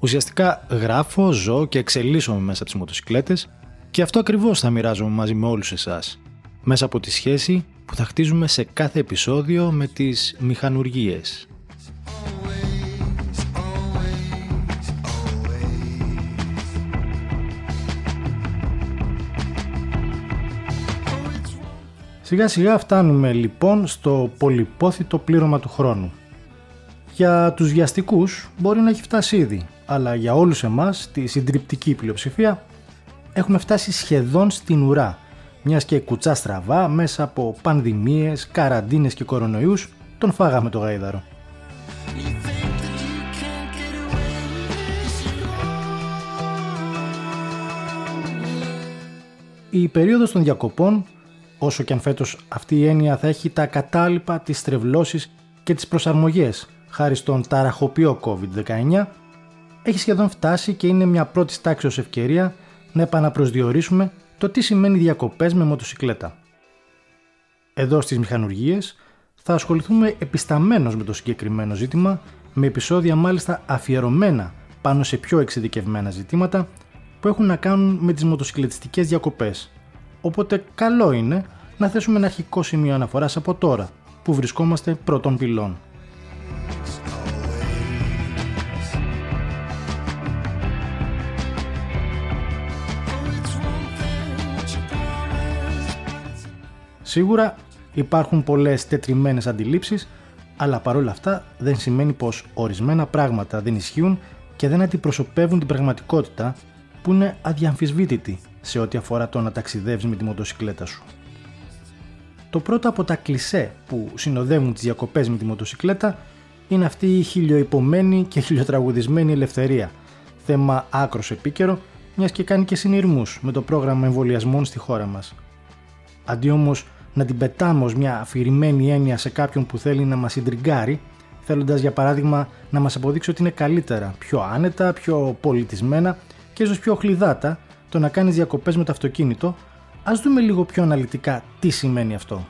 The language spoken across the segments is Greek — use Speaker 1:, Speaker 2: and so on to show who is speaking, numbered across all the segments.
Speaker 1: Ουσιαστικά γράφω, ζω και εξελίσσομαι μέσα από τις μοτοσικλέτες και αυτό ακριβώς θα μοιράζομαι μαζί με όλους εσάς, μέσα από τη σχέση που θα χτίζουμε σε κάθε επεισόδιο με τις μηχανουργίες. Σιγά σιγά φτάνουμε λοιπόν στο πολυπόθητο πλήρωμα του χρόνου. Για τους βιαστικούς μπορεί να έχει φτάσει ήδη, αλλά για όλους εμάς, τη συντριπτική πλειοψηφία, έχουμε φτάσει σχεδόν στην ουρά, μιας και κουτσά στραβά μέσα από πανδημίες, καραντίνες και κορονοϊούς, τον φάγαμε το γαϊδαρο. Η περίοδος των διακοπών όσο και αν φέτος αυτή η έννοια θα έχει τα κατάλοιπα, τις τρευλώσεις και τις προσαρμογές χάρη στον ταραχοποιό COVID-19, έχει σχεδόν φτάσει και είναι μια πρώτη τάξης ως ευκαιρία να επαναπροσδιορίσουμε το τι σημαίνει διακοπές με μοτοσυκλέτα. Εδώ στις μηχανουργίες θα ασχοληθούμε επισταμένως με το συγκεκριμένο ζήτημα με επεισόδια μάλιστα αφιερωμένα πάνω σε πιο εξειδικευμένα ζητήματα που έχουν να κάνουν με τις μοτοσυκλετιστικές διακοπές Οπότε καλό είναι να θέσουμε ένα αρχικό σημείο αναφοράς από τώρα, που βρισκόμαστε πρώτων πυλών. Σίγουρα υπάρχουν πολλές τετριμένες αντιλήψεις, αλλά παρόλα αυτά δεν σημαίνει πως ορισμένα πράγματα δεν ισχύουν και δεν αντιπροσωπεύουν την πραγματικότητα που είναι αδιαμφισβήτητη σε ό,τι αφορά το να ταξιδεύεις με τη μοτοσυκλέτα σου. Το πρώτο από τα κλισέ που συνοδεύουν τις διακοπές με τη μοτοσυκλέτα είναι αυτή η χιλιοϊπωμένη και χιλιοτραγουδισμένη ελευθερία, θέμα άκρος επίκαιρο, μιας και κάνει και συνειρμούς με το πρόγραμμα εμβολιασμών στη χώρα μας. Αντί όμως να την πετάμε ως μια αφηρημένη έννοια σε κάποιον που θέλει να μας συντριγκάρει, θέλοντας για παράδειγμα να μας αποδείξει ότι είναι καλύτερα, πιο άνετα, πιο πολιτισμένα και ίσως πιο χλιδάτα το να κάνεις διακοπές με το αυτοκίνητο, ας δούμε λίγο πιο αναλυτικά τι σημαίνει αυτό.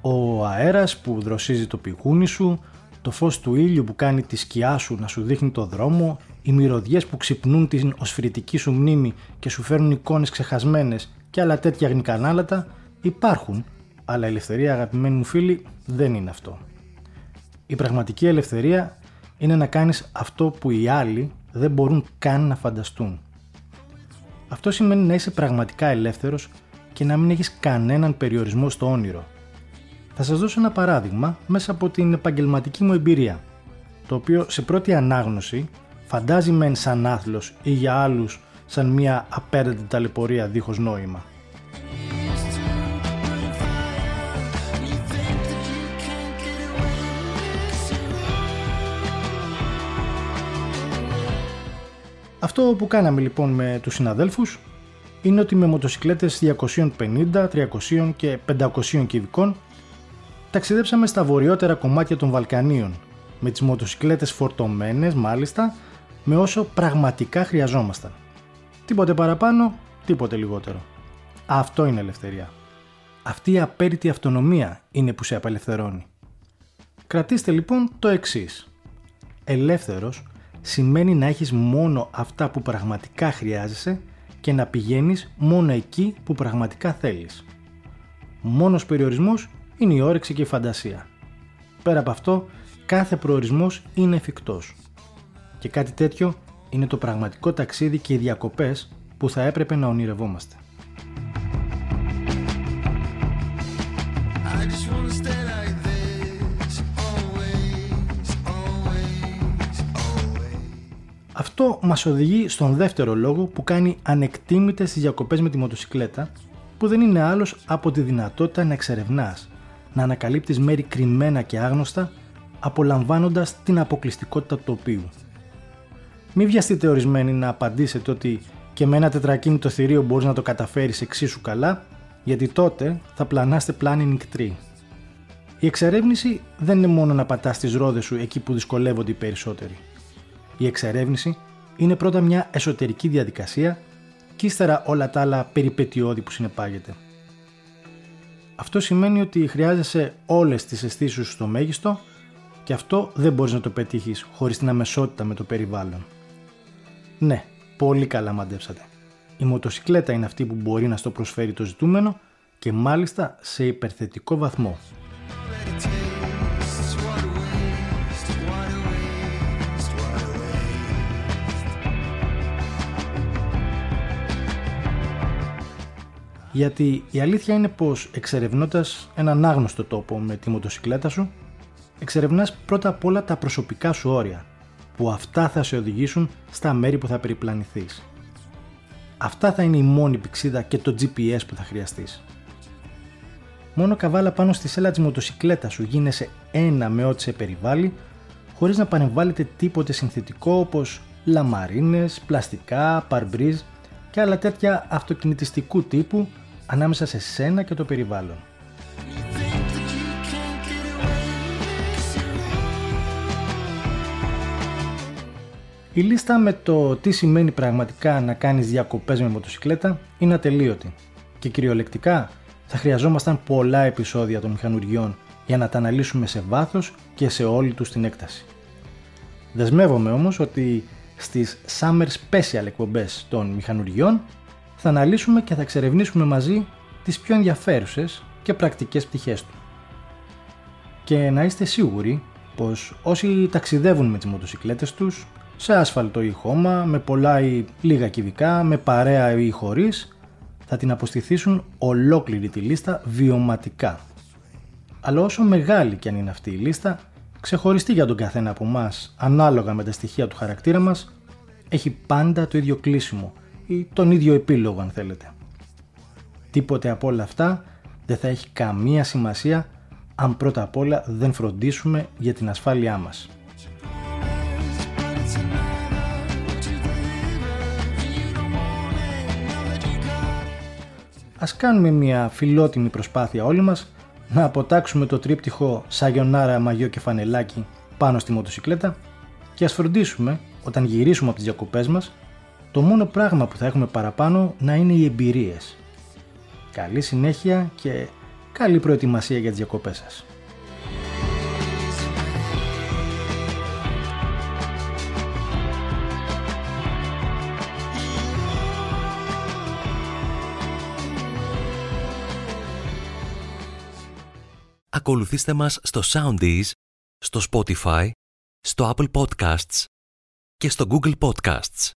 Speaker 1: Ο αέρας που δροσίζει το πηγούνι σου, το φως του ήλιου που κάνει τη σκιά σου να σου δείχνει το δρόμο, οι μυρωδιές που ξυπνούν την οσφυρητική σου μνήμη και σου φέρνουν εικόνες ξεχασμένες και άλλα τέτοια γνικανάλατα υπάρχουν αλλά η ελευθερία, αγαπημένοι μου φίλοι, δεν είναι αυτό. Η πραγματική ελευθερία είναι να κάνεις αυτό που οι άλλοι δεν μπορούν καν να φανταστούν. Αυτό σημαίνει να είσαι πραγματικά ελεύθερος και να μην έχεις κανέναν περιορισμό στο όνειρο. Θα σας δώσω ένα παράδειγμα μέσα από την επαγγελματική μου εμπειρία, το οποίο σε πρώτη ανάγνωση φαντάζει μεν σαν άθλος ή για άλλους σαν μια απέραντη ταλαιπωρία δίχως νόημα. Αυτό που κάναμε λοιπόν με τους συναδέλφους είναι ότι με μοτοσυκλέτες 250, 300 και 500 κυβικών ταξιδέψαμε στα βορειότερα κομμάτια των Βαλκανίων με τις μοτοσυκλέτες φορτωμένες μάλιστα με όσο πραγματικά χρειαζόμασταν. Τίποτε παραπάνω, τίποτε λιγότερο. Αυτό είναι ελευθερία. Αυτή η απέριτη αυτονομία είναι που σε απελευθερώνει. Κρατήστε λοιπόν το εξής. Ελεύθερος σημαίνει να έχεις μόνο αυτά που πραγματικά χρειάζεσαι και να πηγαίνεις μόνο εκεί που πραγματικά θέλεις. Μόνος περιορισμός είναι η όρεξη και η φαντασία. Πέρα από αυτό, κάθε προορισμός είναι εφικτός. Και κάτι τέτοιο είναι το πραγματικό ταξίδι και οι διακοπές που θα έπρεπε να ονειρευόμαστε. Αυτό μας οδηγεί στον δεύτερο λόγο που κάνει ανεκτήμητες τις διακοπές με τη μοτοσυκλέτα που δεν είναι άλλος από τη δυνατότητα να εξερευνάς, να ανακαλύπτεις μέρη κρυμμένα και άγνωστα, απολαμβάνοντας την αποκλειστικότητα του τοπίου. Μην βιαστείτε ορισμένοι να απαντήσετε ότι και με ένα τετρακίνητο θηρίο μπορείς να το καταφέρεις εξίσου καλά, γιατί τότε θα πλανάστε πλάνη νικτρή. Η εξερεύνηση δεν είναι μόνο να πατάς τις ρόδες σου εκεί που δυσκολεύονται οι περισσότεροι. Η εξερεύνηση είναι πρώτα μια εσωτερική διαδικασία και ύστερα όλα τα άλλα περιπετειώδη που συνεπάγεται. Αυτό σημαίνει ότι χρειάζεσαι όλες τις αισθήσεις σου στο μέγιστο και αυτό δεν μπορείς να το πετύχεις χωρίς την αμεσότητα με το περιβάλλον. Ναι, πολύ καλά μαντέψατε. Η μοτοσυκλέτα είναι αυτή που μπορεί να στο προσφέρει το ζητούμενο και μάλιστα σε υπερθετικό βαθμό. Γιατί η αλήθεια είναι πως εξερευνώντας έναν άγνωστο τόπο με τη μοτοσυκλέτα σου, εξερευνάς πρώτα απ' όλα τα προσωπικά σου όρια, που αυτά θα σε οδηγήσουν στα μέρη που θα περιπλανηθείς. Αυτά θα είναι η μόνη πηξίδα και το GPS που θα χρειαστείς. Μόνο καβάλα πάνω στη σέλα της μοτοσυκλέτας σου γίνεσαι ένα με ό,τι σε περιβάλλει, χωρίς να παρεμβάλλεται τίποτε συνθετικό όπως λαμαρίνες, πλαστικά, παρμπρίζ και άλλα τέτοια αυτοκινητιστικού τύπου ανάμεσα σε σένα και το περιβάλλον. Η λίστα με το τι σημαίνει πραγματικά να κάνεις διακοπές με μοτοσυκλέτα είναι ατελείωτη και κυριολεκτικά θα χρειαζόμασταν πολλά επεισόδια των μηχανουργιών για να τα αναλύσουμε σε βάθος και σε όλη τους την έκταση. Δεσμεύομαι όμως ότι στις Summer Special εκπομπές των μηχανουργιών θα αναλύσουμε και θα εξερευνήσουμε μαζί τις πιο ενδιαφέρουσες και πρακτικές πτυχές του. Και να είστε σίγουροι πως όσοι ταξιδεύουν με τις μοτοσυκλέτες τους σε άσφαλτο ή χώμα, με πολλά ή λίγα κυβικά, με παρέα ή χωρίς, θα την αποστηθήσουν ολόκληρη τη λίστα βιωματικά. Αλλά όσο μεγάλη και αν είναι αυτή η λίστα, ξεχωριστή για τον καθένα από εμάς, ανάλογα με τα στοιχεία του χαρακτήρα μας, έχει πάντα το ίδιο κλείσιμο ή τον ίδιο επίλογο αν θέλετε. Τίποτε από όλα αυτά δεν θα έχει καμία σημασία αν πρώτα απ' όλα δεν φροντίσουμε για την ασφάλειά μας. Ας κάνουμε μια φιλότιμη προσπάθεια όλοι μας να αποτάξουμε το τρίπτυχο σαγιονάρα μαγιό και φανελάκι πάνω στη μοτοσυκλέτα και ας φροντίσουμε όταν γυρίσουμε από τις διακοπές μας το μόνο πράγμα που θα έχουμε παραπάνω να είναι οι εμπειρίες. Καλή συνέχεια και καλή προετοιμασία για τις διακοπές σας.
Speaker 2: Ακολουθήστε μας στο Soundees, στο Spotify, στο Apple Podcasts και στο Google Podcasts.